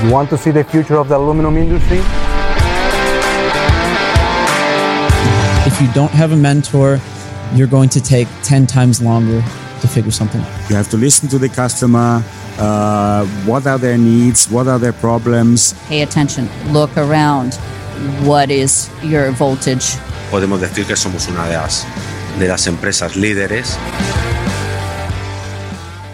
You want to see the future of the aluminum industry? If you don't have a mentor, you're going to take 10 times longer to figure something out. You have to listen to the customer. Uh, what are their needs? What are their problems? Pay attention. Look around. What is your voltage? Podemos decir que somos una de las, de las empresas líderes.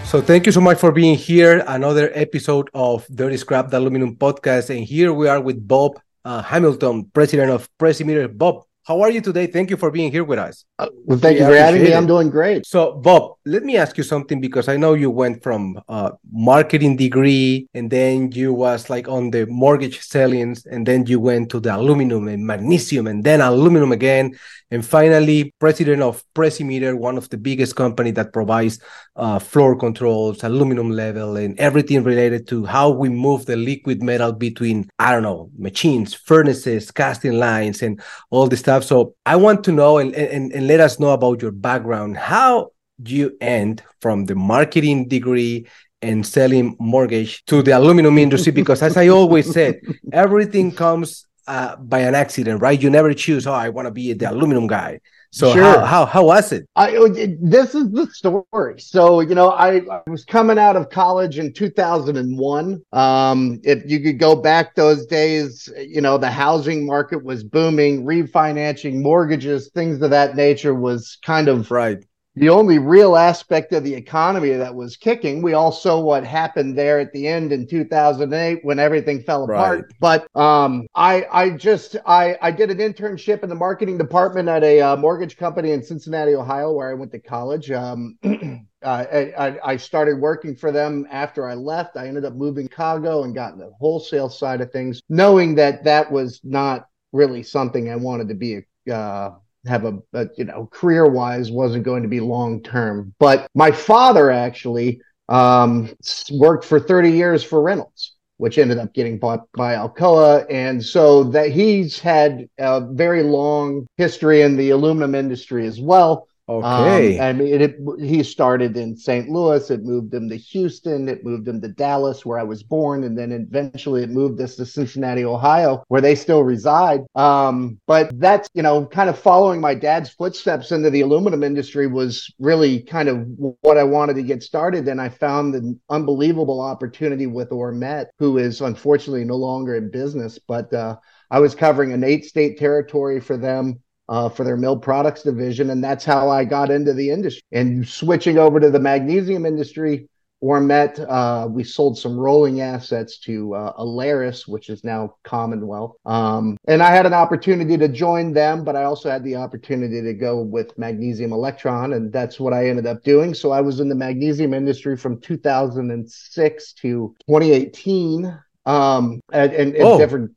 So thank you so much for being here. Another episode of Dirty Scrap the Aluminum podcast, and here we are with Bob uh, Hamilton, president of Precimeter. Bob, how are you today? Thank you for being here with us. Uh, well, thank we you for having me. It. I'm doing great. So, Bob, let me ask you something because I know you went from uh, marketing degree and then you was like on the mortgage sellings and then you went to the aluminum and magnesium and then aluminum again and finally president of Precimeter, one of the biggest company that provides uh, flow controls, aluminum level, and everything related to how we move the liquid metal between I don't know machines, furnaces, casting lines, and all this stuff. So I want to know and, and, and let us know about your background. How do you end from the marketing degree and selling mortgage to the aluminum industry because as i always said everything comes uh, by an accident, right? You never choose. Oh, I want to be the aluminum guy. So sure. how, how how was it? I it, this is the story. So you know, I, I, was coming out of college in 2001. Um, if you could go back those days, you know, the housing market was booming, refinancing mortgages, things of that nature was kind of right the only real aspect of the economy that was kicking. We all saw what happened there at the end in 2008 when everything fell apart. Right. But um, I, I just, I, I did an internship in the marketing department at a uh, mortgage company in Cincinnati, Ohio, where I went to college. Um, uh, I, I, started working for them after I left. I ended up moving Chicago and got in the wholesale side of things, knowing that that was not really something I wanted to be uh, have a, a you know career wise wasn't going to be long term. But my father actually um, worked for 30 years for Reynolds, which ended up getting bought by Alcoa, and so that he's had a very long history in the aluminum industry as well. Okay. Um, I mean, it, it, he started in St. Louis. It moved him to Houston. It moved him to Dallas, where I was born, and then eventually it moved us to Cincinnati, Ohio, where they still reside. Um, but that's you know, kind of following my dad's footsteps into the aluminum industry was really kind of what I wanted to get started. And I found an unbelievable opportunity with Ormet, who is unfortunately no longer in business, but uh, I was covering an eight-state territory for them uh, for their mill products division. And that's how I got into the industry. And switching over to the magnesium industry, Ormet, uh, we sold some rolling assets to uh, Aleris, which is now Commonwealth. Um, and I had an opportunity to join them, but I also had the opportunity to go with Magnesium Elektron, and that's what I ended up doing. So I was in the magnesium industry from 2006 to 2018 um, and, and, and oh. different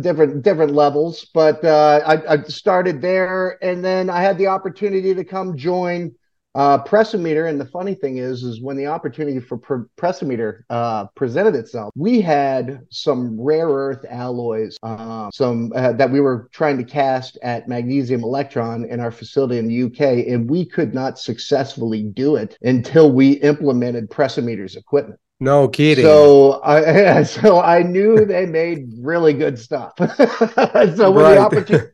different different levels. But uh, I, I, started there, and then I had the opportunity to come join uh, Precimeter. And the funny thing is, is when the opportunity for Pre- Precimeter uh, presented itself, we had some rare earth alloys, uh, some uh, that we were trying to cast at Magnesium Elektron in our facility in the UK, and we could not successfully do it until we implemented Precimeter's equipment. No kidding. So I so I knew they made really good stuff. so when right. the opportunity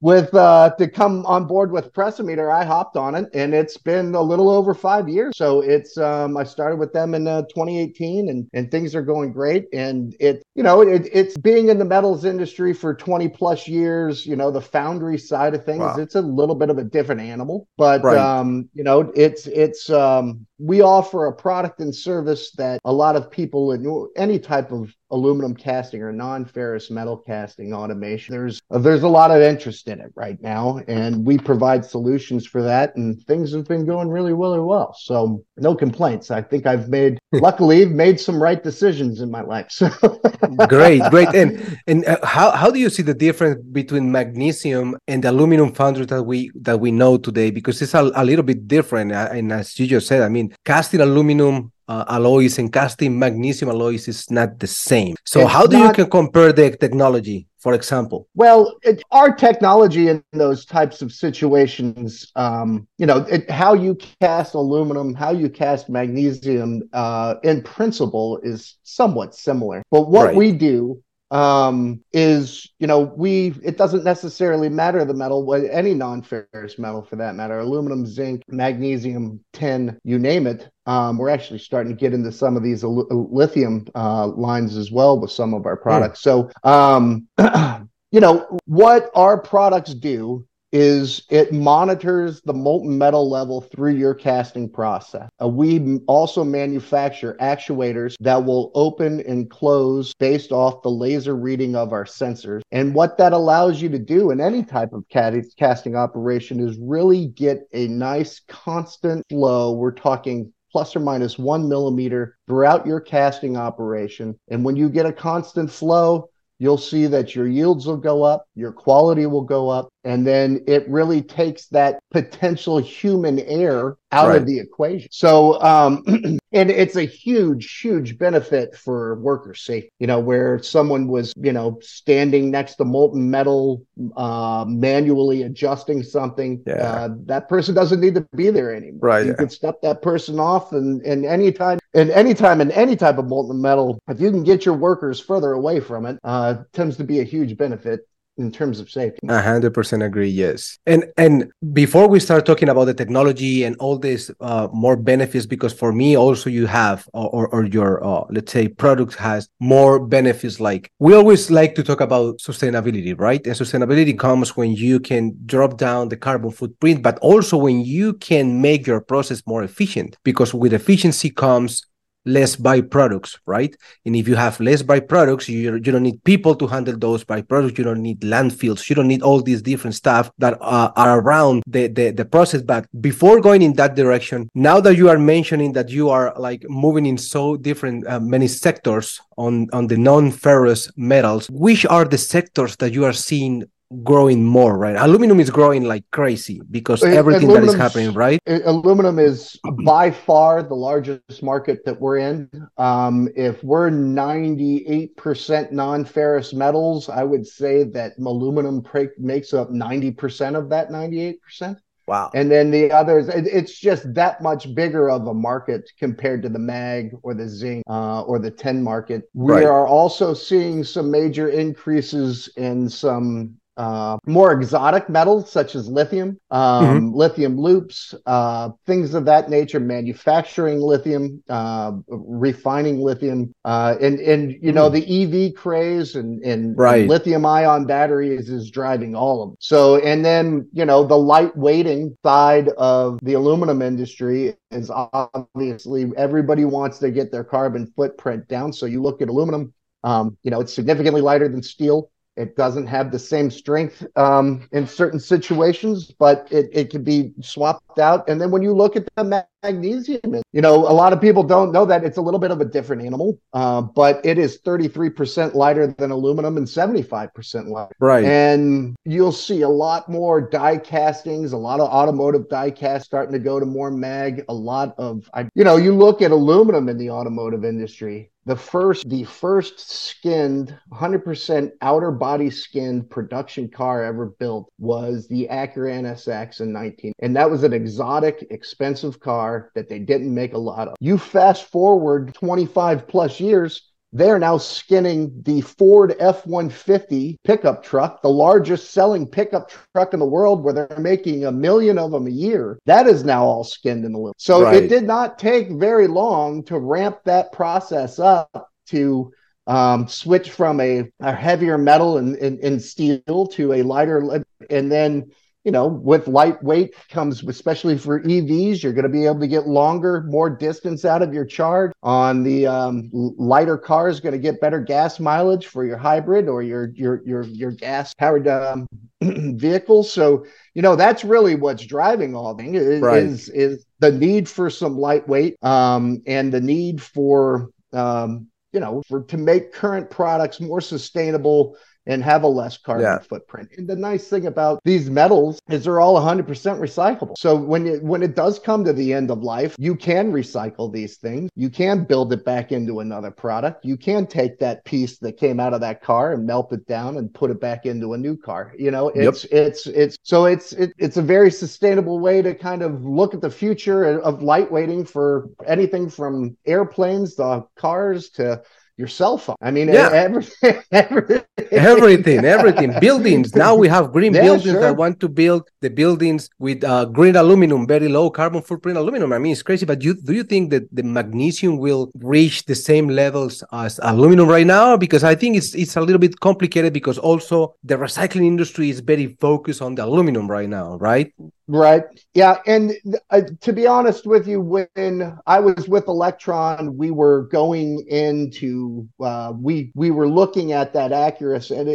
with uh, to come on board with Precimeter, I hopped on it, and it's been a little over five years. So it's um, I started with them in uh, 2018, and and things are going great. And it you know it, it's being in the metals industry for 20 plus years. You know the foundry side of things, wow. it's a little bit of a different animal, but right. um, you know it's it's um, we offer a product and service that a lot of people in any type of aluminum casting or non-ferrous metal casting automation. There's there's a lot of interest in it right now and we provide solutions for that and things have been going really really well. So no complaints. I think i've made luckily made some right decisions in my life so. Great great. And and uh, how, how do you see the difference between magnesium and the aluminum foundry that we that we know today? Because it's a, a little bit different uh, and as you just said i mean casting aluminum uh, alloys and casting magnesium alloys is not the same. So it's how do not, you can compare the technology? for example? Well, it, our technology in those types of situations, um, you know, it, how you cast aluminum, how you cast magnesium, uh, in principle is somewhat similar. But what Right. we do um is you know we it doesn't necessarily matter the metal what any non-ferrous metal for that matter aluminum zinc magnesium tin you name it. Um we're actually starting to get into some of these lithium uh lines as well with some of our products. So um you know what our products do is it monitors the molten metal level through your casting process. Uh, we also manufacture actuators that will open and close based off the laser reading of our sensors. And what that allows you to do in any type of casting operation is really get a nice constant flow. We're talking plus or minus one millimeter throughout your casting operation. And when you get a constant flow, you'll see that your yields will go up, your quality will go up, and then it really takes that potential human error out Right. of the equation. So, um, and it's a huge, huge benefit for worker safety. You know, where someone was, you know, standing next to molten metal, uh, manually adjusting something. Yeah. Uh, that person doesn't need to be there anymore. Right, You yeah. can step that person off, and and anytime, and anytime in any type of molten metal, if you can get your workers further away from it, uh, tends to be a huge benefit in terms of safety. A hundred percent agree. Yes, and and before we start talking about the technology and all this uh, more benefits, because for me also you have or or, or your uh, let's say product has more benefits. Like we always like to talk about sustainability, right? And sustainability comes when you can drop down the carbon footprint, but also when you can make your process more efficient. Because with efficiency comes less byproducts, right? And if you have less byproducts, you you don't need people to handle those byproducts. You don't need landfills. You don't need all these different stuff that uh, are around the, the the process. But before going in that direction, now that you are mentioning that you are like moving in so different uh, many sectors on on the non-ferrous metals, which are the sectors that you are seeing? Growing more right aluminum is growing like crazy because everything that is happening right Aluminum is by far the largest market that we're in. Um, if we're 98% non ferrous metals, I would say that aluminum pre- makes up 90% of that 98%. wow And then the others, it, it's just that much bigger of a market compared to the mag or the zinc uh, or the 10 market. We Right. are also seeing some major increases in some uh, more exotic metals such as lithium, um, lithium loops, uh, things of that nature, manufacturing lithium, uh, refining lithium, uh, and and you know the EV craze and and Right. lithium ion batteries is driving all of them. So and then you know the light weighting side of the aluminum industry is obviously everybody wants to get their carbon footprint down. So you look at aluminum, um, you know it's significantly lighter than steel. It doesn't have the same strength um, in certain situations, but it, it can be swapped out. And then when you look at the magnesium, you know, a lot of people don't know that it's a little bit of a different animal, uh, but it is 33% lighter than aluminum and 75% lighter. right And you'll see a lot more die castings, a lot of automotive die cast starting to go to more mag, a lot of, I, you know, you look at aluminum in the automotive industry. The first, the first skinned, 100% outer body skinned production car ever built was the Acura NSX in 19. And that was an exotic, expensive car that they didn't make a lot of. You fast forward 25 plus years, they're now skinning the Ford F 150 pickup truck, the largest selling pickup truck in the world, where they're making a million of them a year. That is now all skinned in aluminum. So Right. it did not take very long to ramp that process up to um, switch from a, a heavier metal and, and, and steel to a lighter, and then you know, with lightweight comes, especially for EVs, you're going to be able to get longer, more distance out of your charge. On the um, lighter cars, going to get better gas mileage for your hybrid or your your your your gas powered um, vehicles. So you know that's really what's driving all things is, Right. is is the need for some lightweight um, and the need for um, you know for to make current products more sustainable and have a less carbon Yeah. footprint. And the nice thing about these metals is they're all 100% recyclable. So when it, when it does come to the end of life, you can recycle these things. You can build it back into another product. You can take that piece that came out of that car and melt it down and put it back into a new car. You know, it's it's it's so it's it, it's a very sustainable way to kind of look at the future of lightweighting for anything from airplanes to cars to your cell phone. I mean, Yeah. every, every, everything everything buildings now we have green Yeah, buildings sure. that want to build the buildings with uh, green aluminum very low carbon footprint aluminum i mean it's crazy but you do you think that the magnesium will reach the same levels as aluminum right now because i think it's it's a little bit complicated because also the recycling industry is very focused on the aluminum right now right Right. Yeah. And uh, to be honest with you, when I was with Elektron, we were going into uh, we we were looking at that accuracy at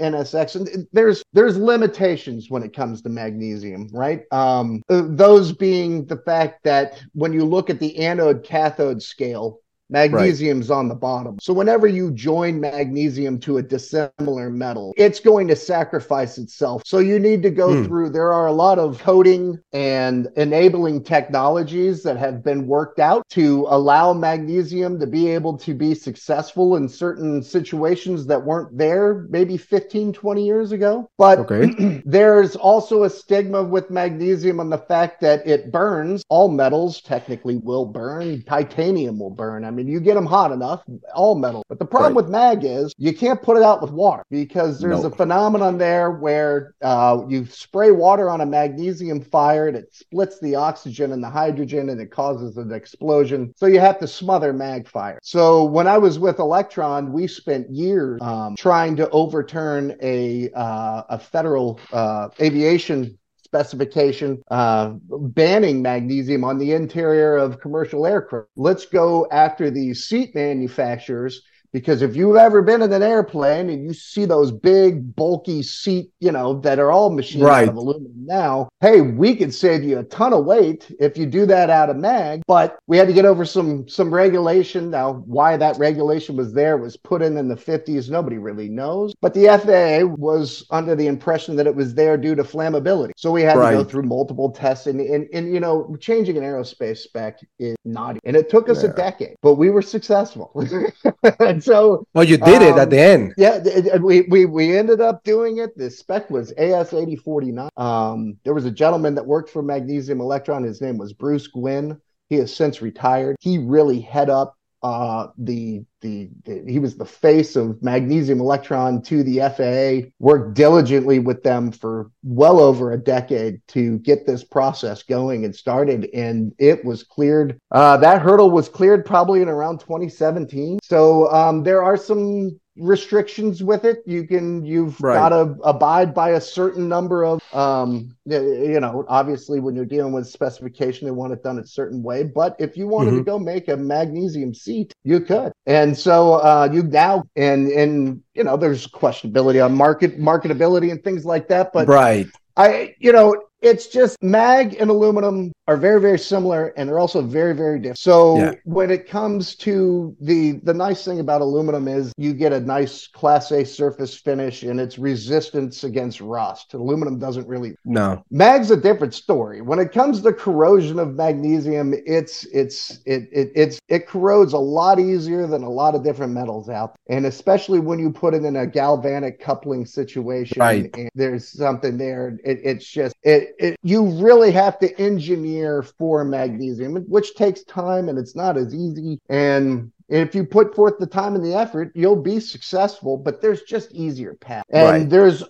NSX, and there's there's limitations when it comes to magnesium, right? Um, uh, those being the fact that when you look at the anode cathode scale. Magnesium's on the bottom. So whenever you join magnesium to a dissimilar metal, it's going to sacrifice itself. So you need to go Hmm. through there are a lot of coding and enabling technologies that have been worked out to allow magnesium to be able to be successful in certain situations that weren't there maybe 15 20 years ago. But Okay. there's also a stigma with magnesium on the fact that it burns. All metals technically will burn. Titanium will burn. I mean, you get them hot enough, all metal. But the problem Right. with mag is you can't put it out with water because there's No. a phenomenon there where uh, you spray water on a magnesium fire and it splits the oxygen and the hydrogen and it causes an explosion. So you have to smother mag fire. So when I was with Elektron, we spent years um, trying to overturn a uh, a federal uh, aviation specification uh, banning magnesium on the interior of commercial aircraft. Let's go after the seat manufacturers because if you've ever been in an airplane and you see those big bulky seat, you know, that are all machined Right. out of aluminum now, hey, we could save you a ton of weight if you do that out of mag. But we had to get over some some regulation. Now, why that regulation was there was put in in the 50s. Nobody really knows. But the FAA was under the impression that it was there due to flammability. So we had to go through multiple tests and, and and you know, changing an aerospace spec is not and it took us a decade, but we were successful. and so well you did it Um, at the end yeah, we, we we ended up doing it. The spec was AS eighty forty nine. Um, there was a gentleman that worked for Magnesium Elektron. His name was Bruce Gwynn. He has since retired. He really head up uh, the, the the he was the face of Magnesium Elektron to the FAA. Worked diligently with them for well over a decade to get this process going and started, and it was cleared. Uh, that hurdle was cleared probably in around 2017. So um, there are some restrictions with it. You can you've Right. got to abide by a certain number of um you know obviously when you're dealing with specification they want it done a certain way but if you wanted to go make a magnesium seat you could and so uh you now and and you know there's questionability on market marketability and things like that but right I, you know, it's just mag and aluminum are very, very similar, and they're also very, very different. So Yeah. when it comes to the the nice thing about aluminum is you get a nice Class A surface finish, and its resistance against rust. Aluminum doesn't really. no Mag's a different story. When it comes to corrosion of magnesium, it's it's it, it it's it corrodes a lot easier than a lot of different metals out, there. and especially when you put it in a galvanic coupling situation. Right. And there's something there. It, it's just it, it. You really have to engineer for magnesium, which takes time, and it's not as easy. And if you put forth the time and the effort, you'll be successful. But there's just easier paths, and Right. there's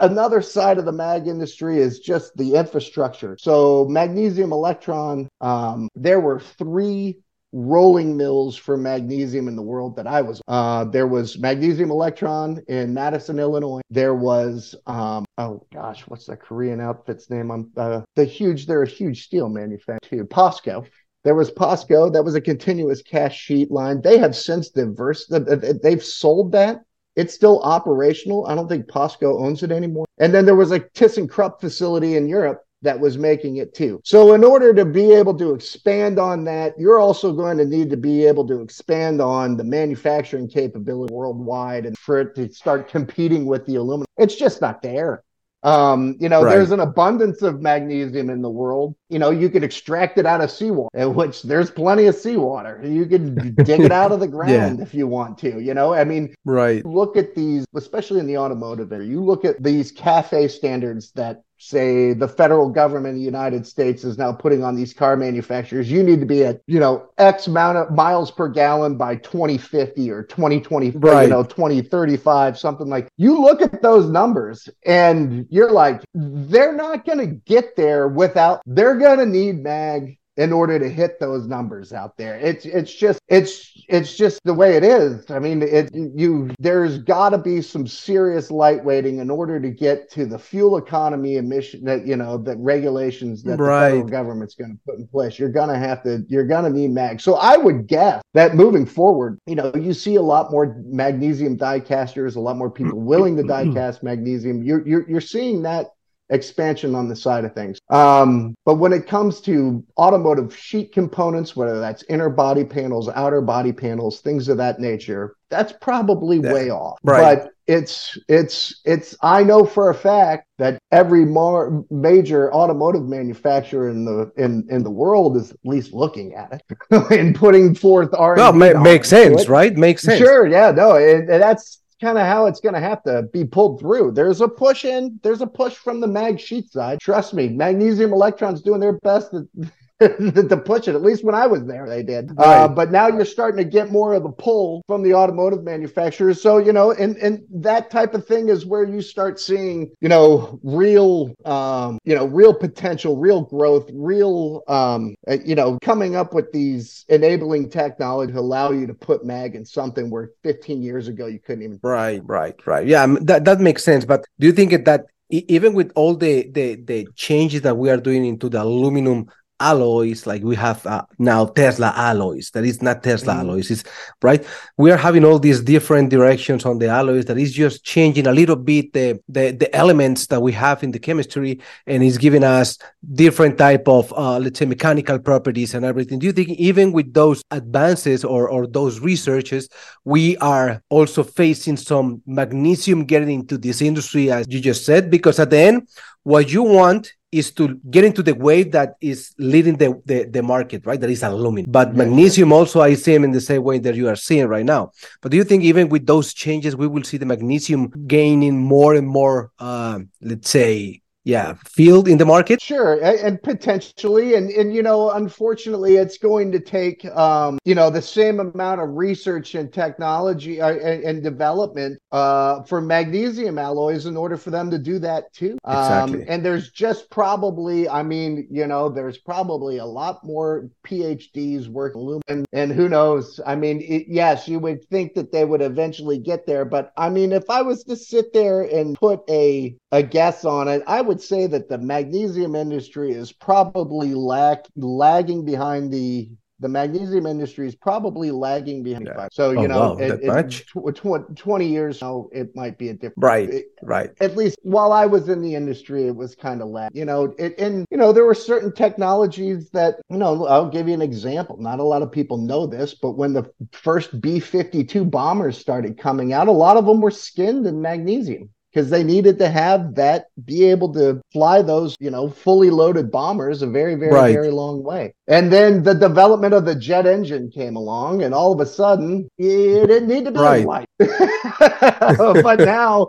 another side of the mag industry is just the infrastructure. So Magnesium Elektron, um, there were three rolling mills for magnesium in the world that I was. Uh, there was Magnesium Elektron in Madison, Illinois. There was um, oh gosh, what's that Korean outfit's name? I'm uh, the huge. They're a huge steel manufacturer. Posco. There was Posco. That was a continuous cast sheet line. They have since diverse. They've sold that. It's still operational. I don't think Posco owns it anymore. And then there was a ThyssenKrupp facility in Europe that was making it too. So, in order to be able to expand on that, you're also going to need to be able to expand on the manufacturing capability worldwide and for it to start competing with the aluminum. It's just not there. Um, you know, Right. there's an abundance of magnesium in the world. You know, you could extract it out of seawater, which there's plenty of seawater. You can dig it out of the ground if you want to. You know, I mean, Right. look at these, especially in the automotive area, you look at these cafe standards that say the federal government of the United States is now putting on these car manufacturers. You need to be at, you know, X amount of miles per gallon by 2050 or 2020, you Right. know, 2035, something like you look at those numbers and you're like, they're not going to get there without, they're going to need mag in order to hit those numbers out there. It's it's just it's it's just the way it is. I mean, it you there's got to be some serious lightweighting in order to get to the fuel economy emission that you know that regulations that the federal government's going to put in place. You're going to have to you're going to need mag. So I would guess that moving forward, you know, you see a lot more magnesium die casters, a lot more people willing to die cast magnesium. You're you're you're seeing that expansion on the side of things. Um, but when it comes to automotive sheet components, whether that's inner body panels, outer body panels, things of that nature, that's probably way off. Right. But it's it's it's I know for a fact that every mar- major automotive manufacturer in the in in the world is at least looking at it and putting forth R. Well, ma- makes sense, right? Makes sense. Sure, yeah, no, and that's kind of how it's going to have to be pulled through. There's a push in, there's a push from the mag sheet side. Trust me, Magnesium Elektron's doing their best to, to push it. At least when I was there, they did. Uh, but now you're starting to get more of a pull from the automotive manufacturers. So you know, and and that type of thing is where you start seeing, you know, real, um, you know, real potential, real growth, real, um, uh, you know, coming up with these enabling technology to allow you to put mag in something where 15 years ago you couldn't even. Right, right, right. Yeah, that that makes sense. But do you think that even with all the the the changes that we are doing into the aluminum alloys, like we have uh, now Tesla alloys, that is not Tesla Mhm. alloys, is right. We are having all these different directions on the alloys that is just changing a little bit the the, the elements that we have in the chemistry, and is giving us different type of uh, let's say mechanical properties and everything. Do you think even with those advances or or those researches? we are also facing some magnesium getting into this industry, as you just said, because at the end, what you want is to get into the wave that is leading the, the, the market, right? That is aluminum. But Yeah. magnesium also, I see them in the same way that you are seeing right now. But do you think even with those changes, we will see the magnesium gaining more and more, uh, let's say, yeah, field in the market? Sure, and potentially, and and you know, unfortunately, it's going to take um, you know the same amount of research and technology uh, and, and development uh, for magnesium alloys in order for them to do that too. Exactly. Um, and there's just probably, I mean, you know, there's probably a lot more PhDs working and, and who knows? I mean, it, yes, you would think that they would eventually get there, but I mean, if I was to sit there and put a a guess on it, I would say that the magnesium industry is probably lack lagging behind the the magnesium industry is probably lagging behind. Yeah. So oh, you Oh, know, wow, it- it- much? tw- tw- twenty years now, it might be a different. Right, it- right. at least while I was in the industry, it was kind of lag. You know, it, and you know there were certain technologies that you know. I'll give you an example. Not a lot of people know this, but when the first B fifty two bombers started coming out, a lot of them were skinned in magnesium because they needed to have that be able to fly those you know fully loaded bombers a very very Right. very long way and then the development of the jet engine came along and all of a sudden it didn't need to be Right. light but now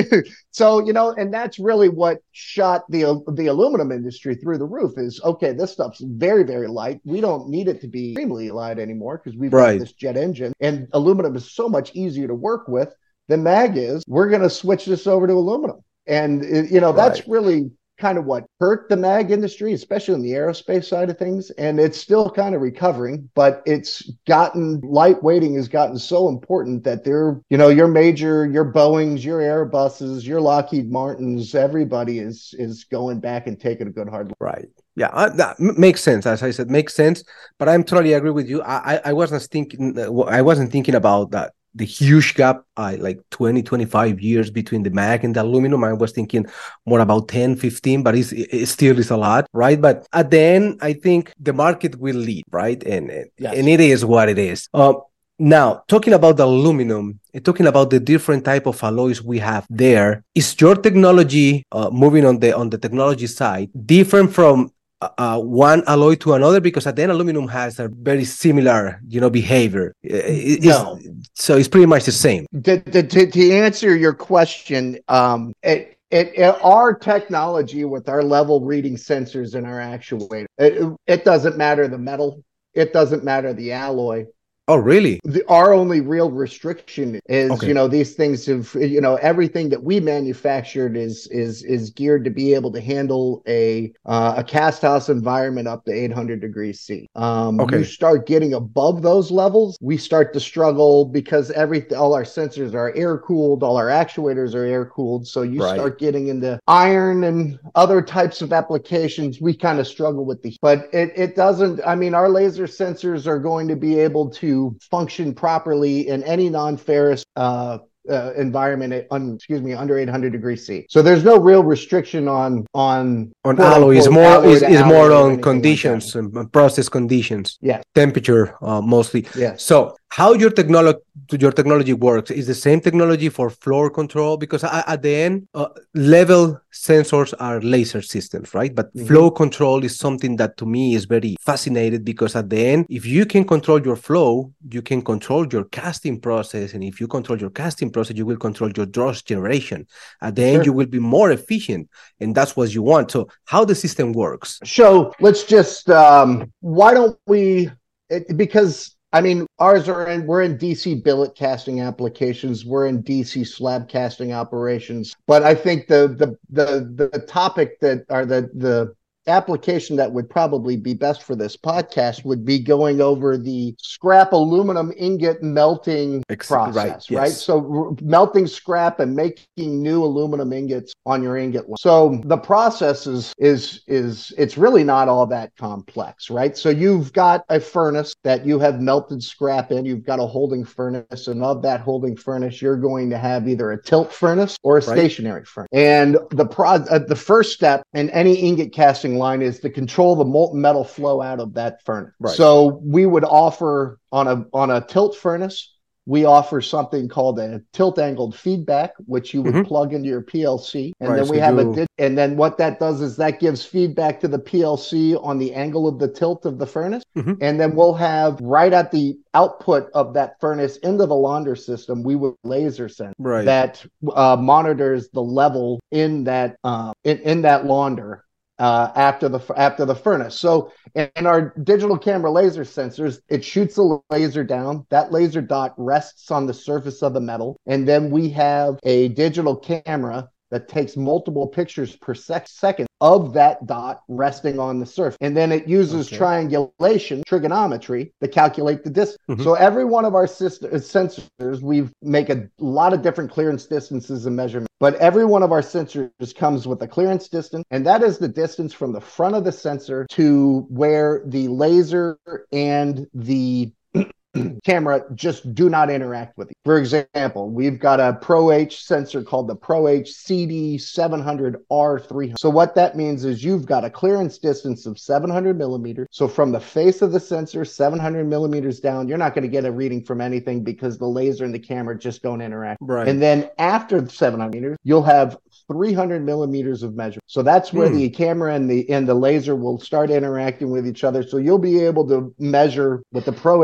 so you know and that's really what shot the the aluminum industry through the roof is okay this stuff's very very light we don't need it to be extremely light anymore because we've Right. got this jet engine and aluminum is so much easier to work with than mag is we're going to switch this over to aluminum and it- you know that's Right. really kind of what hurt the mag industry especially in the aerospace side of things and it's still kind of recovering but it's gotten lightweighting has gotten so important that they're you know your major your boeings your airbuses your lockheed martins everybody is is going back and taking a good hard look Right. Yeah, uh, that makes sense. As I said, makes sense. But I'm totally agree with you. I I, I wasn't thinking. uh, I wasn't thinking about that the huge gap, uh, like 20, 25 years between the mag and the aluminum. I was thinking more about 10, 15, but it's, it still is a lot, right? But at the end, I think the market will lead, right? And Yes. and it is what it is. Uh, now, talking about the aluminum, and talking about the different type of alloys we have there, is your technology uh, moving on the on the technology side different from uh, one alloy to another? Because at the end, aluminum has a very similar, you know, behavior. It's- No. so it's pretty much the same. to, to answer your question, um, it, it, it, our technology with our level reading sensors and our actuator, it, it doesn't matter the metal, it doesn't matter the alloy. Oh, really? The, our only real restriction is, Okay. you know, these things have, you know, everything that we manufactured is is is geared to be able to handle a uh, a cast house environment up to 800 degrees C. Um, Okay. You start getting above those levels, we start to struggle because every all our sensors are air cooled, all our actuators are air cooled. So you Right. start getting into iron and other types of applications. We kind of struggle with these, but it it doesn't. I mean, our laser sensors are going to be able to function properly in any non-ferrous. Uh, uh, environment at un, excuse me under 800 degrees C. So there's no real restriction on on On alloy is more is, is more on anything like conditions and process conditions. Yes. Temperature uh, mostly. Yes. So how your technology your technology works is the same technology for flow control because at the end uh, level sensors are laser systems right but Mhm. flow control is something that to me is very fascinated because at the end if you can control your flow you can control your casting process and if you control your casting process you will control your dross generation at the end Sure. you will be more efficient and that's what you want so how the system works So let's just um, why don't we? It, because I mean, ours are in we're in DC billet casting applications, we're in DC slab casting operations, but I think the the the the topic that are the the application that would probably be best for this podcast would be going over the scrap aluminum ingot melting Ex- process, right, right? So r- melting scrap and making new aluminum ingots on your ingot line. So the process is is is it's really not all that complex, right? So you've got a furnace that you have melted scrap in, you've got a holding furnace, and of that holding furnace, you're going to have either a tilt furnace or a Right. stationary furnace. And the pro uh, the first step in any ingot casting line is to control the molten metal flow out of that furnace. Right. So we would offer on a on a tilt furnace we offer something called a tilt angled feedback, which you would Mhm. plug into your PLC. And Right, then so we have you- a, di- and then what that does is that gives feedback to the PLC on the angle of the tilt of the furnace. Mhm. And then we'll have right at the output of that furnace into the launder system, we would laser sense right that uh, monitors the level in that uh, in, in that launder uh, after the after the furnace. So in, our digital camera laser sensors, it shoots a laser down. That laser dot rests on the surface of the metal, and then we have a digital camera that takes multiple pictures per sec- second of that dot resting on the surface. And then it uses Okay. triangulation, trigonometry to calculate the distance. Mhm. So every one of our system, uh, sensors, we make a lot of different clearance distances and measurements, but every one of our sensors comes with a clearance distance, and that is the distance from the front of the sensor to where the laser and the camera just do not interact with you. For example, we've got a Pro H sensor called the Pro H CD 700R300. So what that means is you've got a clearance distance of 700 millimeters. So from the face of the sensor, 700 millimeters down, you're not going to get a reading from anything because the laser and the camera just don't interact. right And then after 700 meters, you'll have 300 millimeters of measure. So that's where Hmm. the camera and the and the laser will start interacting with each other. So you'll be able to measure with the Pro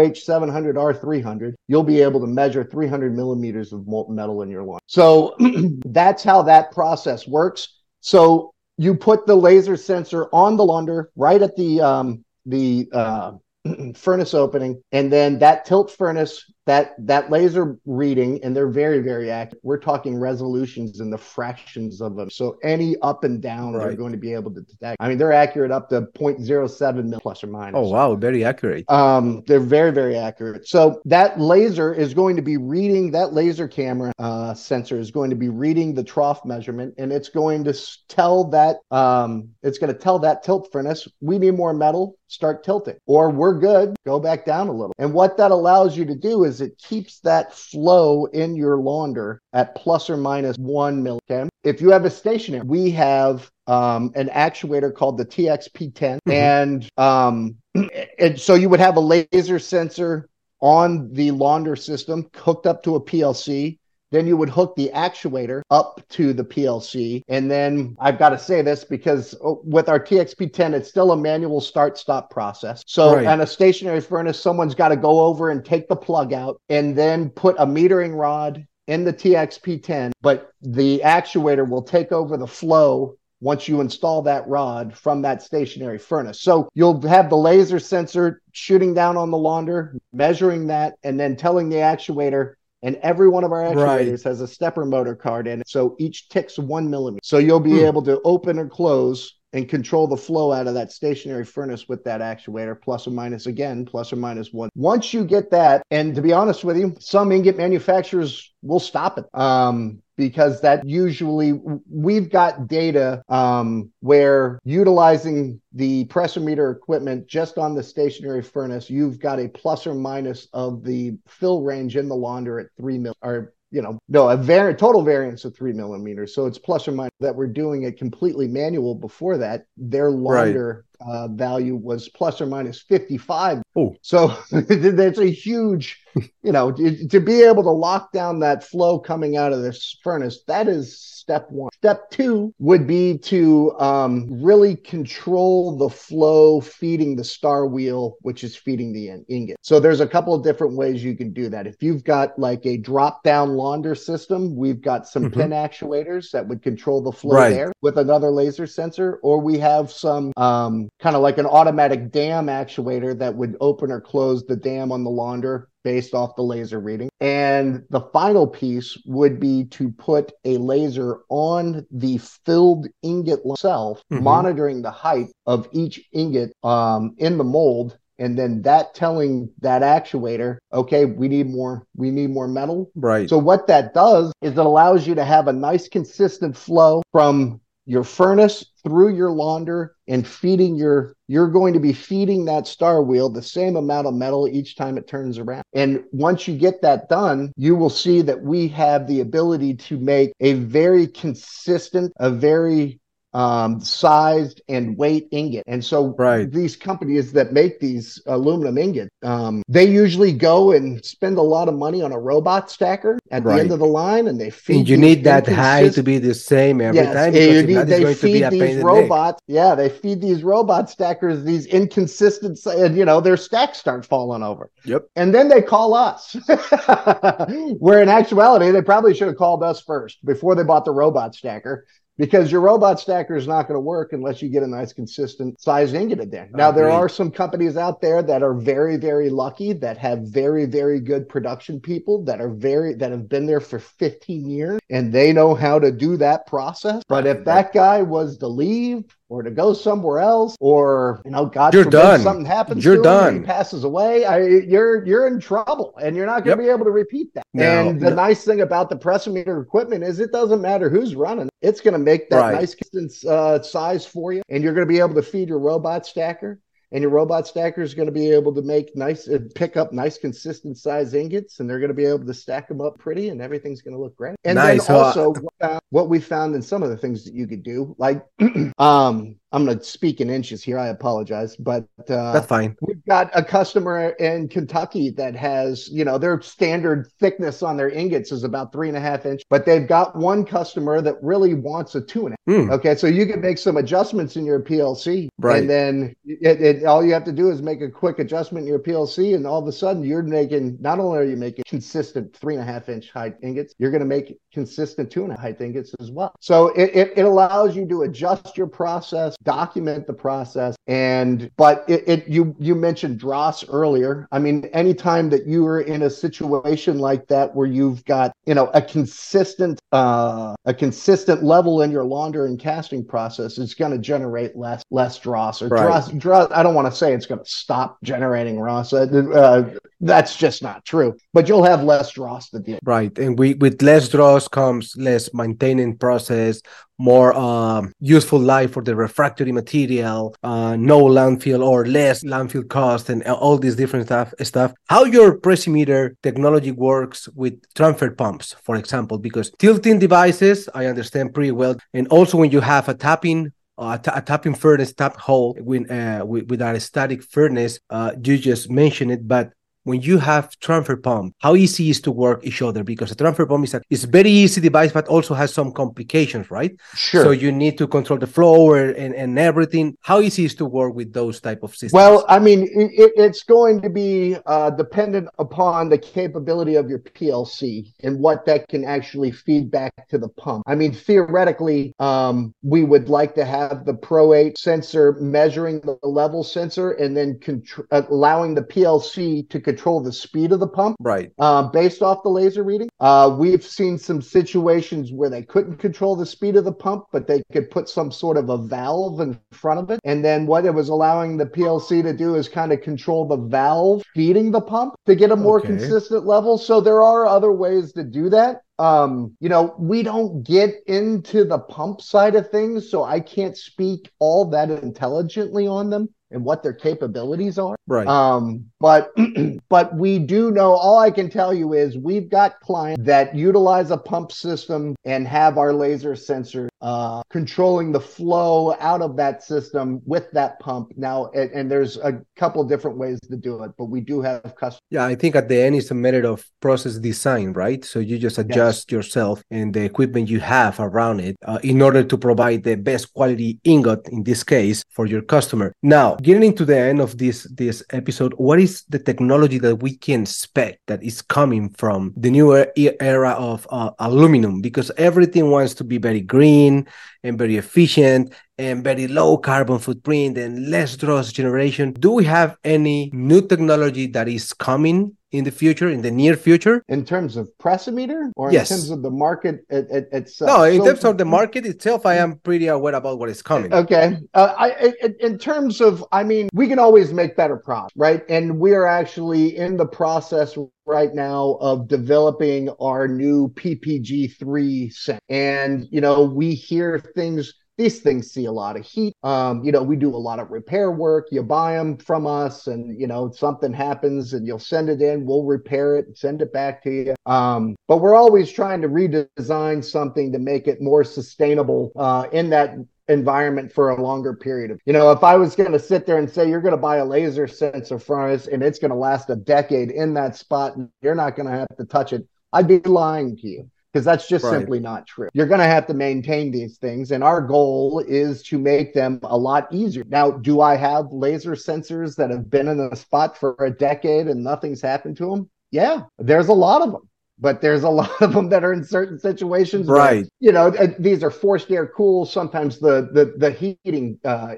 H700 R300. You'll be able to measure 300 millimeters of molten metal in your line. So that's how that process works. So you put the laser sensor on the launder right at the um, the uh, furnace opening, and then that tilt furnace that that laser reading, and they're very very accurate. We're talking resolutions in the fractions of them. So any up and down, they're going to be able to detect. I mean, they're accurate up to 0.07 mil plus or minus. oh wow very accurate Um, they're very, very accurate. So that laser is going to be reading that laser camera uh, sensor is going to be reading the trough measurement, and it's going to tell that um, it's going to tell that tilt furnace we need more metal. Start tilting, or we're good. Go back down a little. And what that allows you to do is is it keeps that flow in your launder at plus or minus one millicam. If you have a stationary, we have um, an actuator called the TXP10, and um, and so you would have a laser sensor on the launder system hooked up to a PLC. Then you would hook the actuator up to the PLC. And then I've got to say this because oh, with our TXP10, it's still a manual start stop process. So Right. on a stationary furnace, someone's got to go over and take the plug out and then put a metering rod in the TXP10. But the actuator will take over the flow once you install that rod from that stationary furnace. So you'll have the laser sensor shooting down on the launder, measuring that, and then telling the actuator. And every one of our Right. actuators has a stepper motor card in it. So each ticks one millimeter. So you'll be Hmm. able to open or close and control the flow out of that stationary furnace with that actuator, plus or minus again, plus or minus one. Once you get that, and to be honest with you, some ingot manufacturers will stop it. Um, because that usually we've got data um, where utilizing the Precimeter equipment just on the stationary furnace, you've got a plus or minus of the fill range in the launder at three mil or you know, no, a var- total variance of three millimeters. So it's plus or minus that we're doing it completely manual before that. Their launder uh, value was plus or minus 55. Oh. So that's a huge, you know, to, be able to lock down that flow coming out of this furnace, that is step one. Step two would be to um, really control the flow feeding the star wheel, which is feeding the in- ingot. So there's a couple of different ways you can do that. If you've got like a drop down launder system, we've got some Mhm. pin actuators that would control the flow Right. there with another laser sensor, or we have some um, kind of like an automatic dam actuator that would open or close the dam on the launder based off the laser reading. And the final piece would be to put a laser on the filled ingot itself, Mhm. monitoring the height of each ingot um, in the mold. And then that telling that actuator, okay, we need more, we need more metal. Right. So what that does is it allows you to have a nice consistent flow from your furnace through your launder and feeding your you're going to be feeding that star wheel the same amount of metal each time it turns around. And once you get that done, you will see that we have the ability to make a very consistent, a very um, sized and weight ingot. And so Right. these companies that make these aluminum ingots, um, they usually go and spend a lot of money on a robot stacker at the end of the line, and they feed. and you need that high to be the same every Yes, time because you need- they going to be feed these in the robots. Yeah, they feed these robot stackers these inconsistent, and you know their stacks start falling over. Yep. And then they call us. Where in actuality, they probably should have called us first before they bought the robot stacker. Because your robot stacker is not going to work unless you get a nice consistent size ingot in there. Now there are some companies out there that are very, very lucky that have very, very good production people that are very that have been there for 15 years and they know how to do that process. But if that guy was to leave or to go somewhere else, or you know, God You're forbid done. something happens You're done. he passes away, I, you're you're in trouble, and you're not going to Yep. be able to repeat that. No, and the no. nice thing about the Precimeter equipment is it doesn't matter who's running; it's going to make that Right. nice consistent uh, size for you, and you're going to be able to feed your robot stacker. And your robot stacker is going to be able to make nice, uh, pick up nice, consistent size ingots, and they're going to be able to stack them up pretty, and everything's going to look great. And Nice. then also, what, what we found in some of the things that you could do, like, um, I'm going to speak in inches here. I apologize, but uh, That's fine. We've got a customer in Kentucky that has, you know, their standard thickness on their ingots is about three and a half inch, but they've got one customer that really wants a two and a half. Hmm. Okay, so you can make some adjustments in your PLC, Right. and then it, it, all you have to do is make a quick adjustment in your PLC, and all of a sudden you're making. Not only are you making consistent three and a half inch height ingots, you're going to make consistent two and a half height ingots as well. So it, it, it allows you to adjust your process, document the process, and but it, it you you mentioned dross earlier. I mean, anytime that you are in a situation like that where you've got you know a consistent uh, a consistent level in your launder and casting process, it's going to generate less less dross or Right. dross. dross I don't want to say it's going to stop generating dross. Uh, uh, that's just not true. But you'll have less dross to deal. Right. And we with less dross comes less maintaining process, more um, useful life for the refractory material, uh, no landfill or less landfill cost, and all these different stuff. Stuff. How your Precimeter technology works with transfer pumps, for example, because tilting devices I understand pretty well, and also when you have a tapping uh, a tapping furnace tap hole with, uh, with, with a static furnace. Uh, you just mentioned it, but when you have transfer pump, how easy is to work each other? Because a transfer pump is a it's very easy device, but also has some complications, right? Sure. So you need to control the flow and, and everything. How easy is to work with those type of systems? Well, I mean, it, it's going to be uh, dependent upon the capability of your PLC and what that can actually feed back to the pump. I mean, theoretically, um, we would like to have the Pro H sensor measuring the level sensor and then contr- allowing the PLC to control the speed of the pump right. uh, based off the laser reading. Uh, we've seen some situations where they couldn't control the speed of the pump, but they could put some sort of a valve in front of it. And then what it was allowing the PLC to do is kind of control the valve feeding the pump to get a more Okay. consistent level. So there are other ways to do that. Um, you know, we don't get into the pump side of things, so I can't speak all that intelligently on them and what their capabilities are. Right. Um, but but we do know all I can tell you is we've got clients that utilize a pump system and have our laser sensor uh, controlling the flow out of that system with that pump. Now, and, and there's a couple different ways to do it, but we do have customers. Yeah, I think at the end it's a matter of process design, right? So you just adjust yourself and the equipment you have around it uh, in order to provide the best quality ingot in this case for your customer. Now, getting to the end of this this episode, what is the technology that we can expect that is coming from the new era of uh, aluminum? Because everything wants to be very green and very efficient and very low carbon footprint and less dross generation. Do we have any new technology that is coming in the future, in the near future? In terms of Precimeter or Yes. in terms of the market it, it, itself? No, in So- terms of the market itself, I am pretty aware about what is coming. Okay. Uh, I, in terms of, I mean, we can always make better products, right? And we are actually in the process right now of developing our new PPG3 set. And, you know, we hear things. These things see a lot of heat. Um, you know, we do a lot of repair work. You buy them from us, and you know something happens, and you'll send it in. We'll repair it, send it back to you. Um, but we're always trying to redesign something to make it more sustainable uh, in that environment for a longer period of you know if i was going to sit there and say you're going to buy a laser sensor from us and it's going to last a decade in that spot and you're not going to have to touch it i'd be lying to you because that's just Right. simply not true you're going to have to maintain these things and our goal is to make them a lot easier now do i have laser sensors that have been in a spot for a decade and nothing's happened to them yeah there's a lot of them but there's a lot of them that are in certain situations where Right. you know uh, these are forced air cool sometimes the the the heating uh,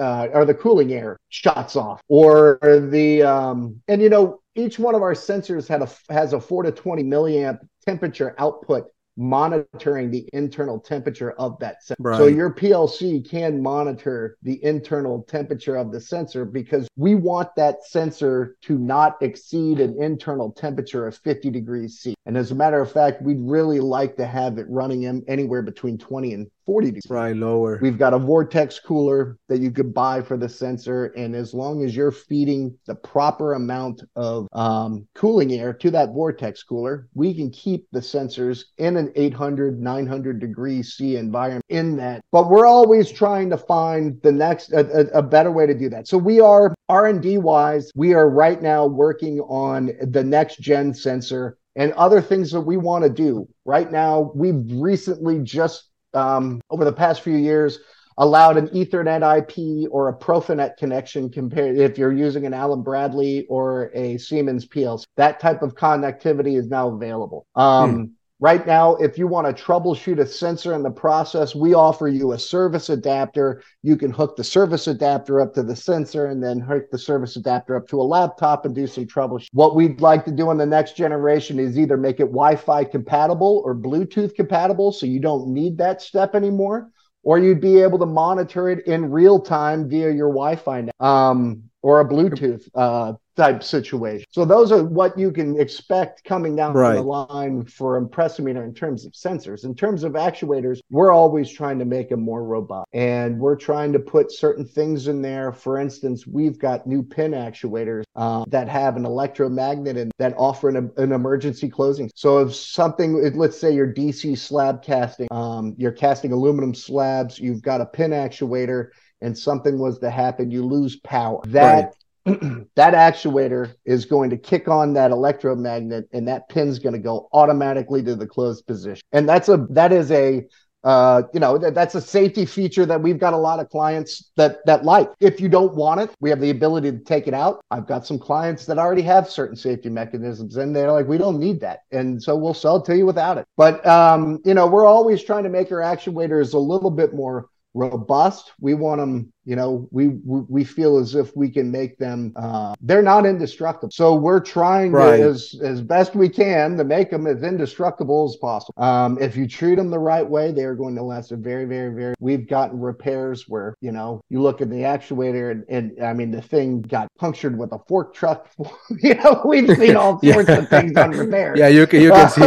uh or the cooling air shuts off or the um and you know each one of our sensors had a has a 4 to 20 milliamp temperature output monitoring the internal temperature of that sensor. So your PLC can monitor the internal temperature of the sensor because we want that sensor to not exceed an internal temperature of 50 degrees C. And as a matter of fact, we'd really like to have it running in anywhere between 20 and 40 degrees. Right, lower. We've got a vortex cooler that you could buy for the sensor. And as long as you're feeding the proper amount of um, cooling air to that vortex cooler, we can keep the sensors in an 800, 900 degree C environment in that. But we're always trying to find the next, a, a, a better way to do that. So we are R&D wise, we are right now working on the next gen sensor and other things that we want to do. Right now, we've recently just um, over the past few years allowed an Ethernet IP or a Profinet connection compared if you're using an Allen Bradley or a Siemens PLC. That type of connectivity is now available. Um, Right now, if you want to troubleshoot a sensor in the process, we offer you a service adapter. You can hook the service adapter up to the sensor and then hook the service adapter up to a laptop and do some troubleshooting. What we'd like to do in the next generation is either make it Wi Fi compatible or Bluetooth compatible so you don't need that step anymore, or you'd be able to monitor it in real time via your Wi Fi um, or a Bluetooth uh, type situation. So those are what you can expect coming down Right. the line for Impressimeter in terms of sensors. In terms of actuators, we're always trying to make them more robust and we're trying to put certain things in there. For instance, we've got new pin actuators um, that have an electromagnet and that offer an, an emergency closing. So if something, let's say you're DC slab casting, um, you're casting aluminum slabs, you've got a pin actuator and something was to happen, you lose power. That that actuator is going to kick on that electromagnet and that pin's going to go automatically to the closed position. And that's a that is a uh, you know that, that's a safety feature that we've got a lot of clients that that like. If you don't want it we have the ability to take it out. I've got some clients that already have certain safety mechanisms and they're like we don't need that. And so we'll sell it to you without it. But um, you know we're always trying to make our actuators a little bit more robust we want them you know we we, feel as if we can make them uh, they're not indestructible so we're trying Right. to as as best we can to make them as indestructible as possible um, if you treat them the right way they are going to last a very very very we've gotten repairs where you know you look at the actuator and, and i mean the thing got punctured with a fork truck you know we've seen all Yeah. sorts of things on repair Yeah, you can you can see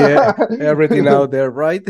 everything out there, right?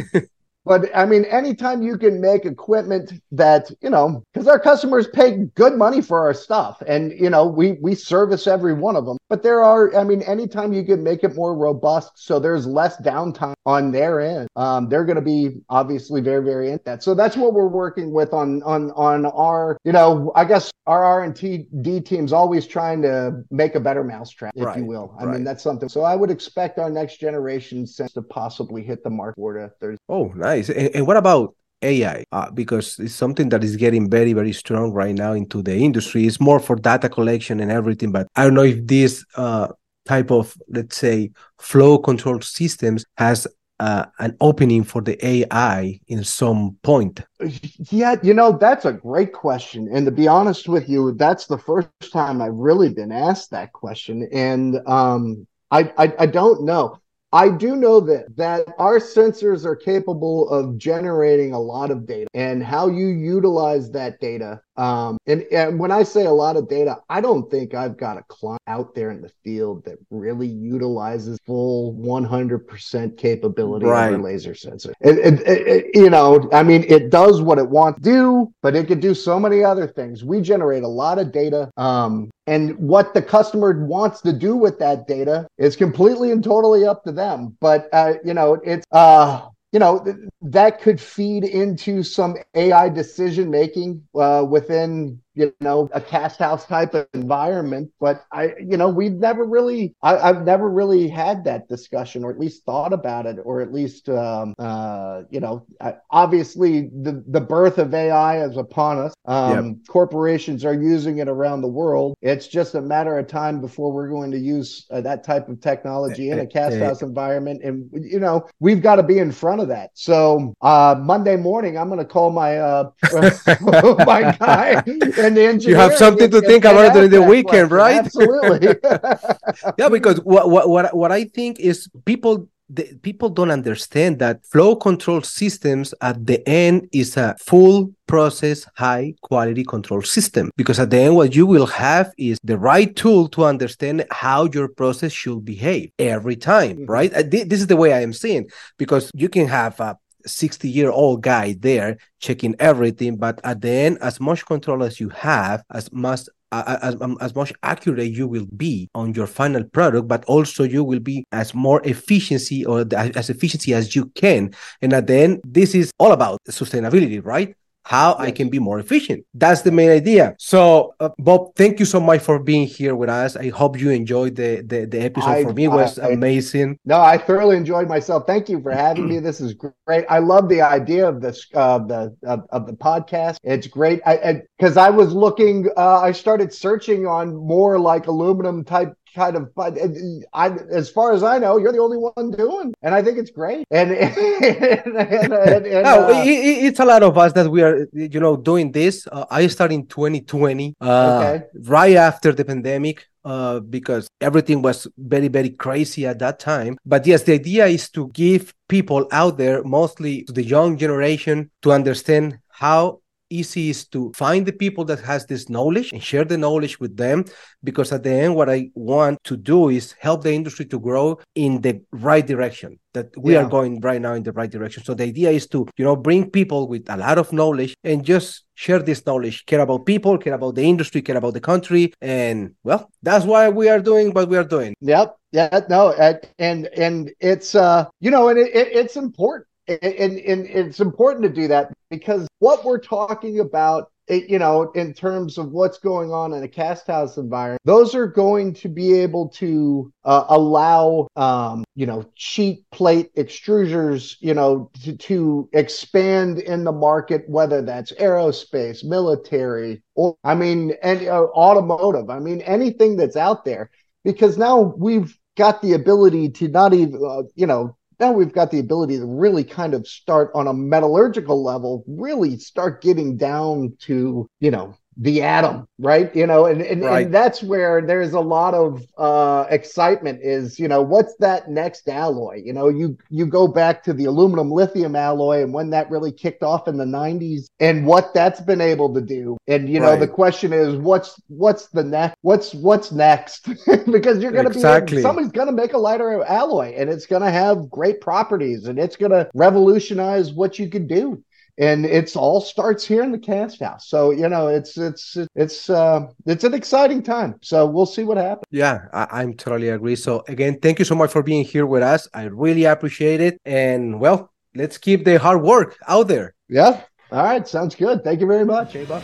But I mean, anytime you can make equipment that, you know, because our customers pay good money for our stuff and, you know, we, we service every one of them. But there are, I mean, anytime you can make it more robust so there's less downtime on their end, um, they're going to be obviously very, very in that. So that's what we're working with on, on, on our, you know, I guess our R&T D team's always trying to make a better mousetrap, if Right, you will. I right. mean, that's something. So I would expect our next generation sense to possibly hit the mark there's Oh, nice. And, and what about AI? Uh, because it's something that is getting very, very strong right now into the industry. It's more for data collection and everything. But I don't know if this uh, type of, let's say, flow control systems has uh, an opening for the AI in some point. Yeah, you know, that's a great question. And to be honest with you, that's the first time I've really been asked that question. And um, I, I, I don't know. I do know that that our sensors are capable of generating a lot of data and how you utilize that data. Um, and, and when I say a lot of data, I don't think I've got a client out there in the field that really utilizes full 100% capability of a laser sensor. It, it- it- you know, I mean, it does what it wants to do, but it could do so many other things. We generate a lot of data. Um, and what the customer wants to do with that data is completely and totally up to them. But, uh, you know, it's, uh, you know th- that could feed into some AI decision making uh, within you know a cast house type of environment. But I you know we've never really I, I've never really had that discussion or at least thought about it or at least um, uh, you know obviously the the birth of AI is upon us. Um, Corporations are using it around the world. It's just a matter of time before we're going to use uh, that type of technology in a cast house environment and you know we've got to be in front of that so uh monday morning i'm going to call my uh my guy and the engineer You have something to and- think about during the weekend, question. right? absolutely yeah because what, what what what i think is people the, people don't understand that flow control systems at the end is a full process high quality control system because at the end what you will have is the right tool to understand how your process should behave every time Mhm. right Uh, this is the way i am seeing because you can have a 60 year old guy there checking everything but at the end as much control as you have as much as, um, as much accurate you will be on your final product but also you will be as more efficiency or as efficiency as you can. And at the end this is all about sustainability right how I can be more efficient. That's the main idea. So, uh, Bob, thank you so much for being here with us. I hope you enjoyed the the, the episode. I- for me, it was I- amazing. No, I thoroughly enjoyed myself. Thank you for having me. This is great. I love the idea of this uh, the of, of the podcast. It's great. I because I, was looking. Uh, I started searching on more like aluminum type kind of. But uh, I, as far as I know, you're the only one doing, and I think it's great. And and, and, and, and, no, uh, i- i- it's a lot of us that we are, you know, doing this. Uh, I started in 2020, uh, Okay. right after the pandemic, uh, because everything was very, very crazy at that time. But yes, the idea is to give people out there, mostly to the young generation, to understand how easy is to find the people that has this knowledge and share the knowledge with them because at the end what i want to do is help the industry to grow in the right direction that we Yeah. are going right now in the right direction so the idea is to you know bring people with a lot of knowledge and just share this knowledge care about people care about the industry care about the country and well that's why we are doing what we are doing Yep. Yeah. No. And and it's uh you know and it, it, it's important and, and it's important to do that because what we're talking about. You know, in terms of what's going on in a cast house environment, those are going to be able to uh, allow, um, you know, sheet plate extruders, you know, to, to expand in the market, whether that's aerospace, military, or I mean, and uh, automotive. I mean, anything that's out there because now we've got the ability to not even uh, you know now we've got the ability to really kind of start on a metallurgical level really start getting down to you know the atom right you know and and, Right. and that's where there's a lot of uh excitement is you know what's that next alloy you know you you go back to the aluminum lithium alloy and when that really kicked off in the 90s and what that's been able to do and you know Right. the question is what's what's the next what's what's next because you're going to Exactly. be somebody's going to make a lighter alloy and it's going to have great properties and it's going to revolutionize what you can do and it's all starts here in the cast house so you know it's it's it's uh it's an exciting time so we'll see what happens Yeah, I, I'm totally agree. So again, thank you so much for being here with us. I really appreciate it. And well, let's keep the hard work out there. yeah all right sounds good thank you very much Ava.